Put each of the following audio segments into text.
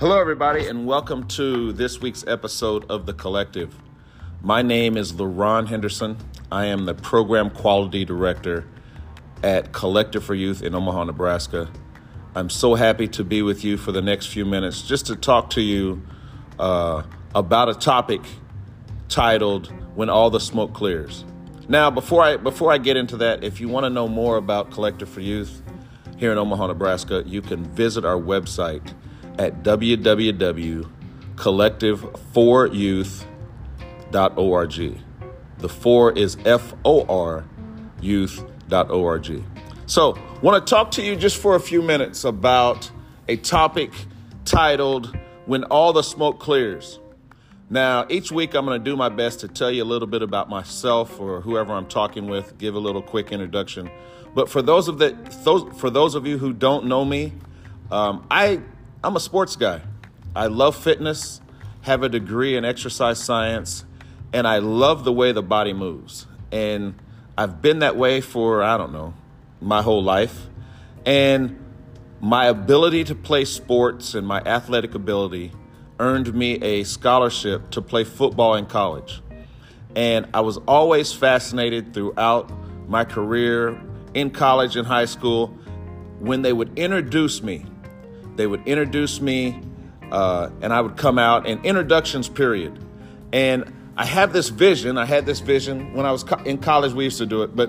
Hello, everybody, and welcome to this week's episode of The Collective. My name is LaRon Henderson. I am the Program Quality Director at Collective for Youth in Omaha, Nebraska. I'm so happy to be with you for the next few minutes just to talk to you uh, about a topic titled When All the Smoke Clears. Now, before I, before I get into that, if you want to know more about Collective for Youth here in Omaha, Nebraska, you can visit our website at www.collective4youth.org. The four is F O R youth.org. So, want to talk to you just for a few minutes about a topic titled When All the Smoke Clears. Now, each week I'm going to do my best to tell you a little bit about myself or whoever I'm talking with, give a little quick introduction. But for those of the those, for those of you who don't know me, um, I I'm a sports guy. I love fitness, have a degree in exercise science, and I love the way the body moves. And I've been that way for I don't know my whole life, and my ability to play sports and my athletic ability earned me a scholarship to play football in college. And I was always fascinated throughout my career in college and high school when they would introduce me. They would introduce me, uh, and I would come out and introductions period. And I have this vision. I had this vision when I was co- in college. We used to do it, but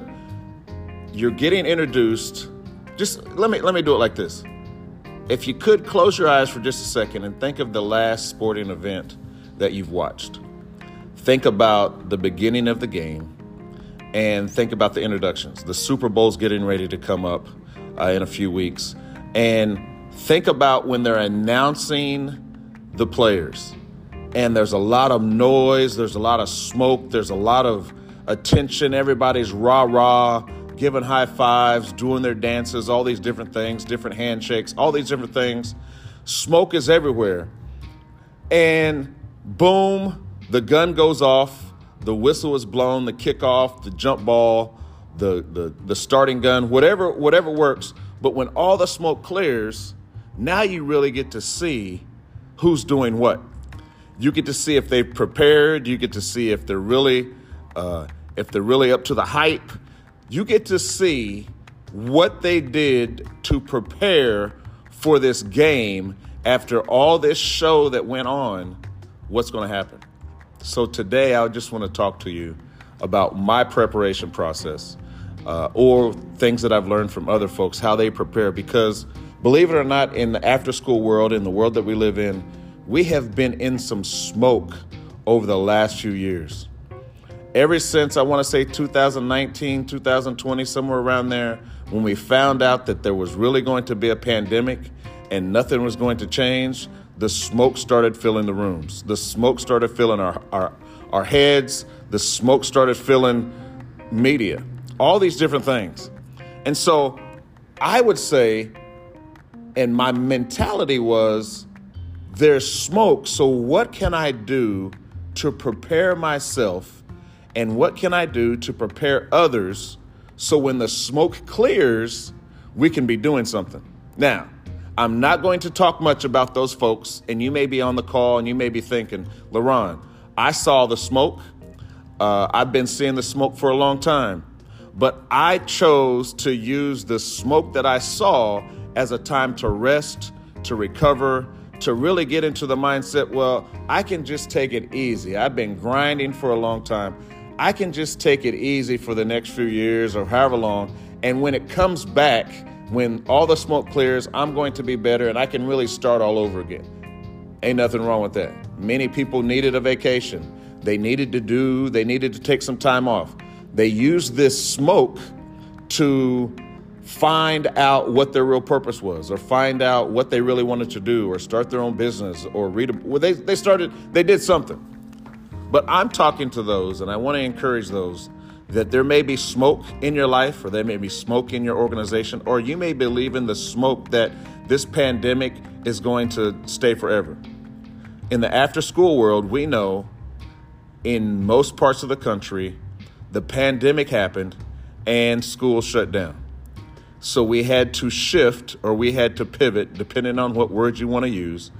you're getting introduced. Just let me let me do it like this. If you could close your eyes for just a second and think of the last sporting event that you've watched. Think about the beginning of the game and think about the introductions. The Super Bowl's getting ready to come up uh, in a few weeks. And think about when they're announcing the players. And there's a lot of noise, there's a lot of smoke, there's a lot of attention. Everybody's rah rah giving high fives, doing their dances, all these different things, different handshakes, all these different things. Smoke is everywhere. And boom, the gun goes off, the whistle is blown, the kickoff, the jump ball, the, the, the starting gun, whatever, whatever works. But when all the smoke clears, now you really get to see who's doing what. You get to see if they've prepared. You get to see if they're really, uh, if they're really up to the hype you get to see what they did to prepare for this game after all this show that went on. What's going to happen? So, today I just want to talk to you about my preparation process uh, or things that I've learned from other folks, how they prepare. Because believe it or not, in the after school world, in the world that we live in, we have been in some smoke over the last few years ever since I want to say 2019, 2020, somewhere around there, when we found out that there was really going to be a pandemic and nothing was going to change, the smoke started filling the rooms. The smoke started filling our, our, our heads. The smoke started filling media, all these different things. And so I would say, and my mentality was, there's smoke, so what can I do to prepare myself? And what can I do to prepare others so when the smoke clears, we can be doing something? Now, I'm not going to talk much about those folks, and you may be on the call and you may be thinking, LaRon, I saw the smoke. Uh, I've been seeing the smoke for a long time, but I chose to use the smoke that I saw as a time to rest, to recover, to really get into the mindset well, I can just take it easy. I've been grinding for a long time. I can just take it easy for the next few years or however long. And when it comes back, when all the smoke clears, I'm going to be better and I can really start all over again. Ain't nothing wrong with that. Many people needed a vacation. They needed to do, they needed to take some time off. They used this smoke to find out what their real purpose was or find out what they really wanted to do or start their own business or read a well they, they started they did something but I'm talking to those, and I want to encourage those that there may be smoke in your life, or there may be smoke in your organization, or you may believe in the smoke that this pandemic is going to stay forever. In the after school world, we know in most parts of the country, the pandemic happened and school shut down. So we had to shift or we had to pivot, depending on what words you want to use,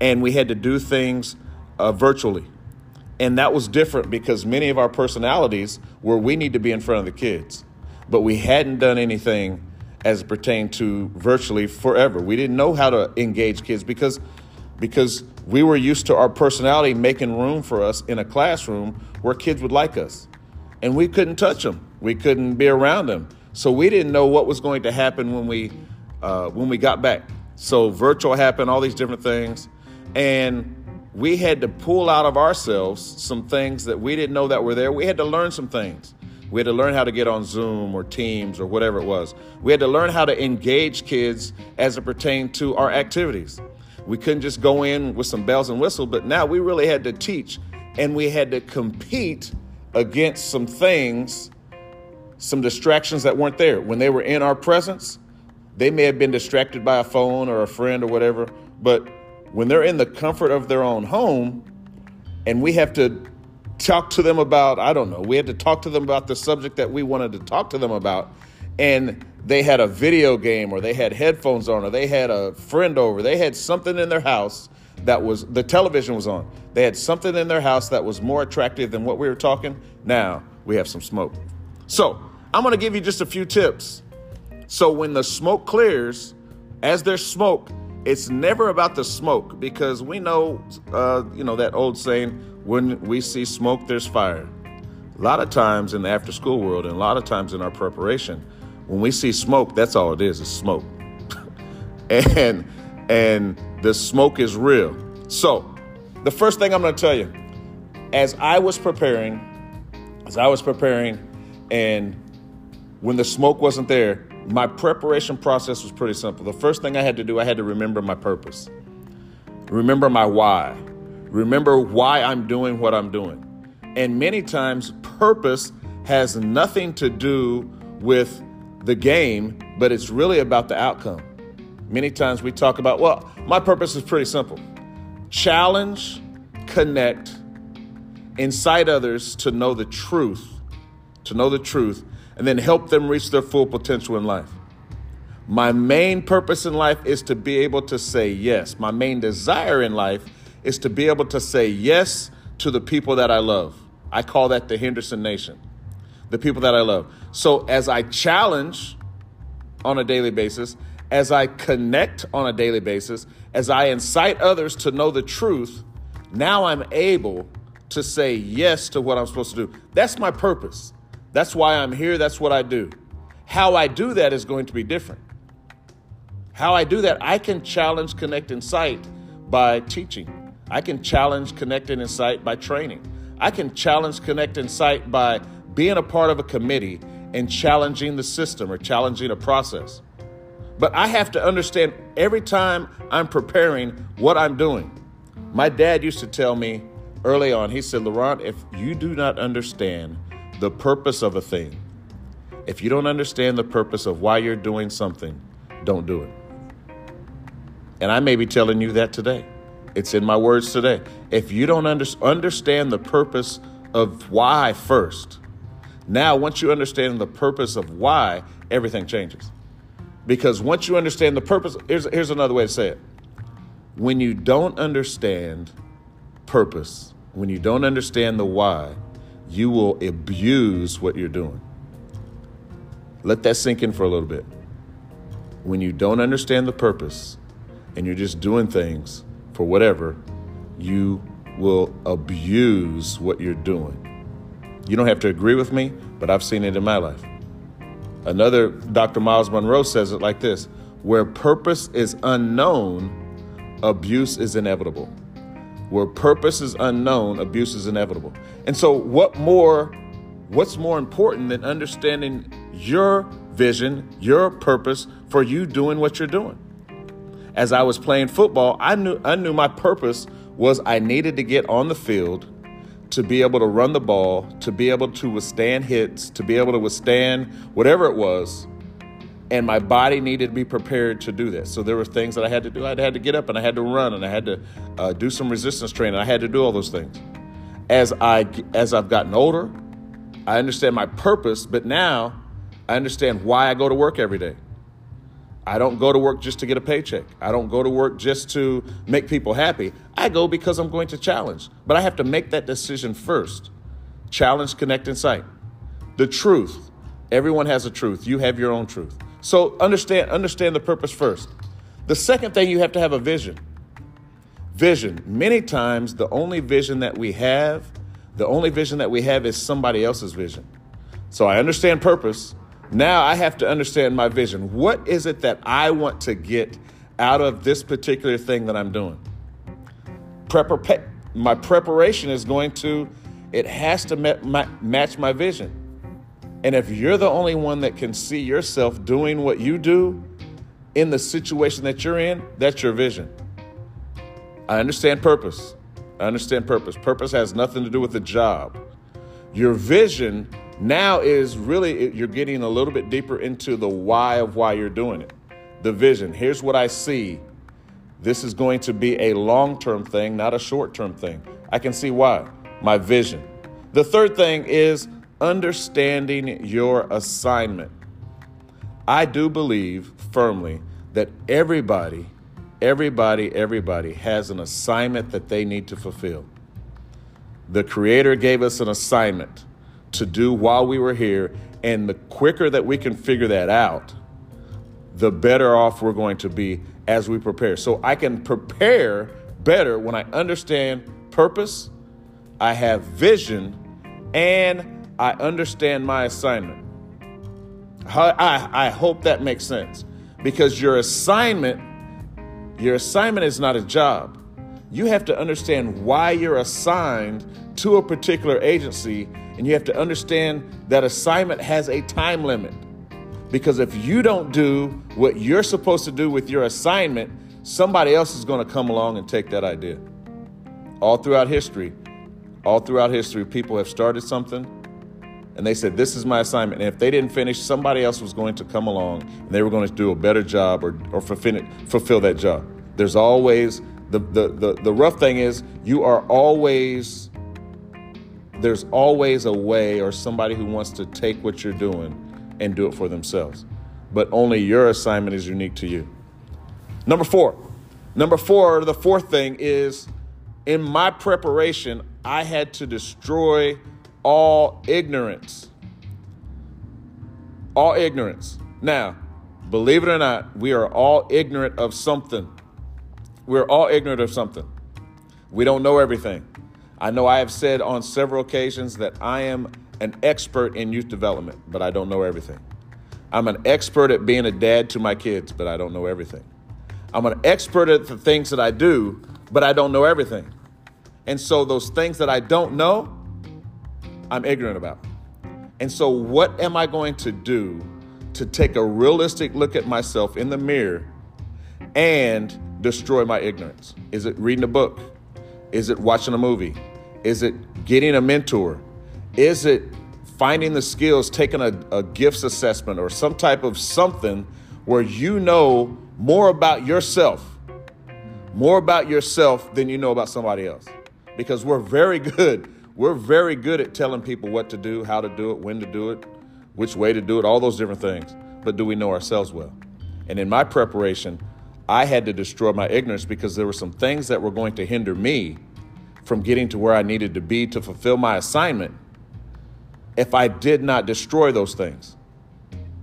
and we had to do things uh, virtually. And that was different because many of our personalities were we need to be in front of the kids, but we hadn't done anything as pertained to virtually forever. We didn't know how to engage kids because because we were used to our personality making room for us in a classroom where kids would like us. And we couldn't touch them. We couldn't be around them. So we didn't know what was going to happen when we uh, when we got back. So virtual happened, all these different things, and we had to pull out of ourselves some things that we didn't know that were there. We had to learn some things. We had to learn how to get on Zoom or Teams or whatever it was. We had to learn how to engage kids as it pertained to our activities. We couldn't just go in with some bells and whistles, but now we really had to teach and we had to compete against some things, some distractions that weren't there. When they were in our presence, they may have been distracted by a phone or a friend or whatever, but when they're in the comfort of their own home and we have to talk to them about, I don't know, we had to talk to them about the subject that we wanted to talk to them about, and they had a video game or they had headphones on or they had a friend over, they had something in their house that was, the television was on. They had something in their house that was more attractive than what we were talking. Now we have some smoke. So I'm going to give you just a few tips. So when the smoke clears, as there's smoke, it's never about the smoke because we know, uh, you know, that old saying, when we see smoke, there's fire. A lot of times in the after school world and a lot of times in our preparation, when we see smoke, that's all it is, is smoke. and and the smoke is real. So, the first thing I'm going to tell you, as I was preparing, as I was preparing, and when the smoke wasn't there, my preparation process was pretty simple. The first thing I had to do, I had to remember my purpose, remember my why, remember why I'm doing what I'm doing. And many times, purpose has nothing to do with the game, but it's really about the outcome. Many times we talk about, well, my purpose is pretty simple challenge, connect, incite others to know the truth, to know the truth, and then help them reach their full potential in life. My main purpose in life is to be able to say yes. My main desire in life is to be able to say yes to the people that I love. I call that the Henderson Nation, the people that I love. So as I challenge on a daily basis, as I connect on a daily basis, as I incite others to know the truth, now I'm able to say yes to what I'm supposed to do. That's my purpose. That's why I'm here. That's what I do. How I do that is going to be different. How I do that, I can challenge, connect, incite by teaching. I can challenge, connect, and incite by training. I can challenge, connect, incite by being a part of a committee and challenging the system or challenging a process. But I have to understand every time I'm preparing what I'm doing. My dad used to tell me early on, he said, LaRon, if you do not understand the purpose of a thing. If you don't understand the purpose of why you're doing something, don't do it. And I may be telling you that today. It's in my words today. If you don't under- understand the purpose of why first, now once you understand the purpose of why, everything changes. Because once you understand the purpose, here's, here's another way to say it. When you don't understand purpose, when you don't understand the why, you will abuse what you're doing. Let that sink in for a little bit. When you don't understand the purpose and you're just doing things for whatever, you will abuse what you're doing. You don't have to agree with me, but I've seen it in my life. Another Dr. Myles Munroe says it like this Where purpose is unknown, abuse is inevitable. Where purpose is unknown, abuse is inevitable. And so, what more, what's more important than understanding your vision, your purpose for you doing what you're doing? As I was playing football, I knew I knew my purpose was I needed to get on the field to be able to run the ball, to be able to withstand hits, to be able to withstand whatever it was and my body needed to be prepared to do this. So there were things that I had to do. I had to get up and I had to run and I had to uh, do some resistance training. I had to do all those things. As I as I've gotten older, I understand my purpose, but now I understand why I go to work every day. I don't go to work just to get a paycheck. I don't go to work just to make people happy. I go because I'm going to challenge. But I have to make that decision first. Challenge, connect, and sight. The truth. Everyone has a truth. You have your own truth. So understand understand the purpose first. The second thing you have to have a vision. Vision. Many times the only vision that we have, the only vision that we have is somebody else's vision. So I understand purpose. Now I have to understand my vision. What is it that I want to get out of this particular thing that I'm doing? My preparation is going to, it has to ma- match my vision. And if you're the only one that can see yourself doing what you do in the situation that you're in, that's your vision. I understand purpose. I understand purpose. Purpose has nothing to do with the job. Your vision now is really, you're getting a little bit deeper into the why of why you're doing it. The vision. Here's what I see. This is going to be a long term thing, not a short term thing. I can see why. My vision. The third thing is understanding your assignment. I do believe firmly that everybody, everybody, everybody has an assignment that they need to fulfill. The Creator gave us an assignment to do while we were here, and the quicker that we can figure that out, the better off we're going to be as we prepare. So I can prepare better when I understand purpose, I have vision, and I understand my assignment. I, I hope that makes sense because your assignment, your assignment is not a job. You have to understand why you're assigned to a particular agency, and you have to understand that assignment has a time limit. Because if you don't do what you're supposed to do with your assignment, somebody else is going to come along and take that idea. All throughout history, all throughout history, people have started something and they said, This is my assignment. And if they didn't finish, somebody else was going to come along and they were going to do a better job or, or fulfill, fulfill that job. There's always, the, the, the, the rough thing is, you are always, there's always a way or somebody who wants to take what you're doing and do it for themselves. But only your assignment is unique to you. Number four. Number four, the fourth thing is in my preparation, I had to destroy all ignorance. All ignorance. Now, believe it or not, we are all ignorant of something. We're all ignorant of something. We don't know everything. I know I have said on several occasions that I am an expert in youth development, but I don't know everything. I'm an expert at being a dad to my kids, but I don't know everything. I'm an expert at the things that I do, but I don't know everything. And so, those things that I don't know, I'm ignorant about. And so, what am I going to do to take a realistic look at myself in the mirror and destroy my ignorance? Is it reading a book? Is it watching a movie? Is it getting a mentor? Is it finding the skills, taking a, a gifts assessment or some type of something where you know more about yourself, more about yourself than you know about somebody else? Because we're very good we're very good at telling people what to do, how to do it, when to do it, which way to do it, all those different things. But do we know ourselves well? And in my preparation, I had to destroy my ignorance because there were some things that were going to hinder me from getting to where I needed to be to fulfill my assignment if I did not destroy those things.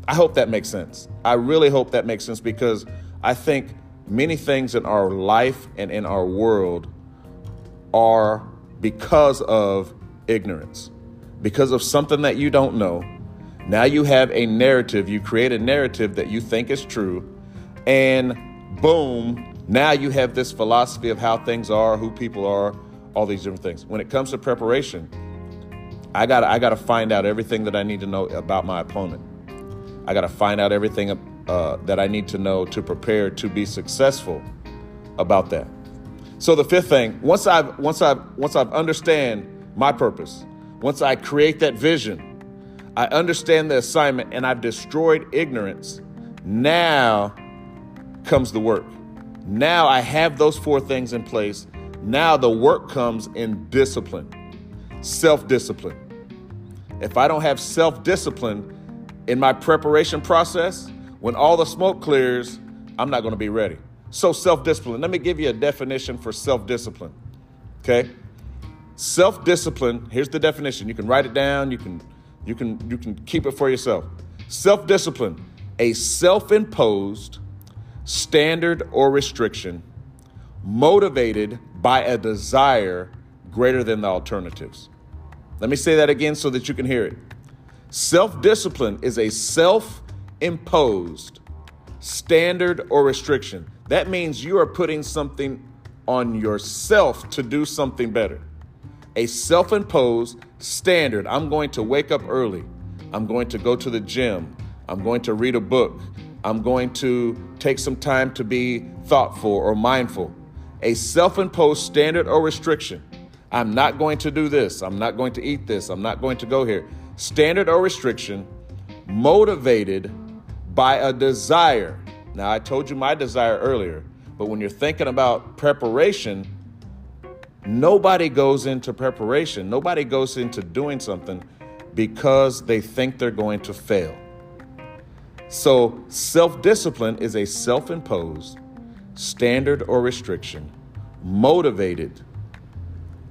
I hope that makes sense. I really hope that makes sense because I think many things in our life and in our world are because of ignorance, because of something that you don't know. Now you have a narrative, you create a narrative that you think is true, and boom, now you have this philosophy of how things are, who people are, all these different things. When it comes to preparation, I got I got to find out everything that I need to know about my opponent. I got to find out everything uh, that I need to know to prepare to be successful about that. So the fifth thing, once I've once I've once I've understand my purpose, once I create that vision, I understand the assignment and I've destroyed ignorance, now comes the work. Now I have those four things in place. Now the work comes in discipline, self discipline. If I don't have self discipline in my preparation process, when all the smoke clears, I'm not going to be ready. So, self discipline. Let me give you a definition for self discipline. Okay? Self discipline, here's the definition. You can write it down, you can, you can, you can keep it for yourself. Self discipline, a self imposed standard or restriction motivated by a desire greater than the alternatives. Let me say that again so that you can hear it. Self discipline is a self imposed standard or restriction. That means you are putting something on yourself to do something better. A self imposed standard. I'm going to wake up early. I'm going to go to the gym. I'm going to read a book. I'm going to take some time to be thoughtful or mindful. A self imposed standard or restriction. I'm not going to do this. I'm not going to eat this. I'm not going to go here. Standard or restriction motivated by a desire. Now, I told you my desire earlier, but when you're thinking about preparation, nobody goes into preparation, nobody goes into doing something because they think they're going to fail. So, self discipline is a self imposed standard or restriction, motivated.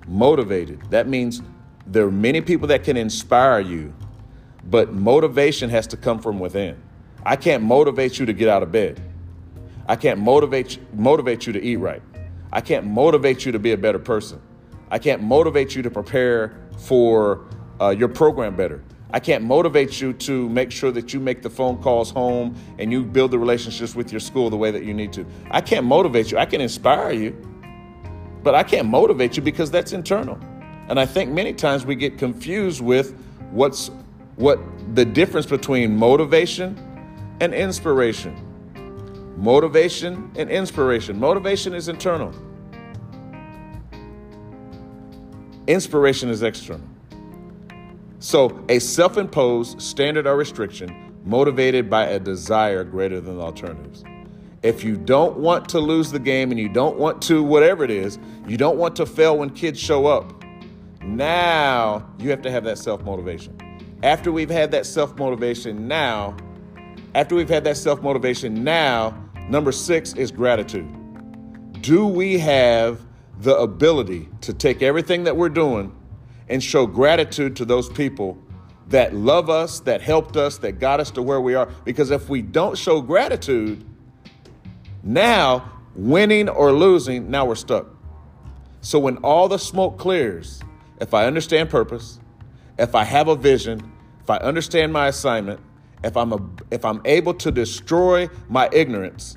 Motivated. That means there are many people that can inspire you, but motivation has to come from within. I can't motivate you to get out of bed. I can't motivate motivate you to eat right. I can't motivate you to be a better person. I can't motivate you to prepare for uh, your program better. I can't motivate you to make sure that you make the phone calls home and you build the relationships with your school the way that you need to. I can't motivate you. I can inspire you, but I can't motivate you because that's internal. And I think many times we get confused with what's what the difference between motivation and inspiration. Motivation and inspiration. Motivation is internal. Inspiration is external. So, a self imposed standard or restriction motivated by a desire greater than alternatives. If you don't want to lose the game and you don't want to, whatever it is, you don't want to fail when kids show up, now you have to have that self motivation. After we've had that self motivation, now, after we've had that self motivation, now, number six is gratitude. Do we have the ability to take everything that we're doing and show gratitude to those people that love us, that helped us, that got us to where we are. Because if we don't show gratitude, now winning or losing, now we're stuck. So when all the smoke clears, if I understand purpose, if I have a vision, if I understand my assignment, if I'm a, if I'm able to destroy my ignorance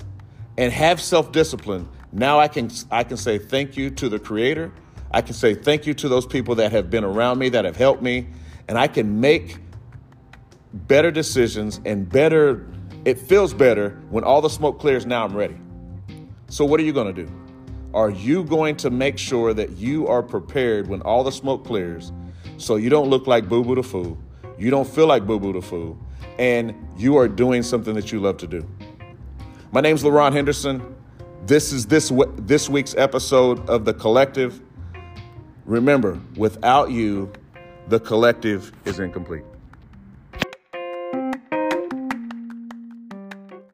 and have self-discipline, now I can I can say thank you to the creator I can say thank you to those people that have been around me, that have helped me, and I can make better decisions and better, it feels better when all the smoke clears. Now I'm ready. So, what are you going to do? Are you going to make sure that you are prepared when all the smoke clears so you don't look like Boo Boo the Fool, you don't feel like Boo Boo the Fool, and you are doing something that you love to do? My name's LaRon Henderson. This is this, this week's episode of The Collective. Remember, without you, the collective is incomplete.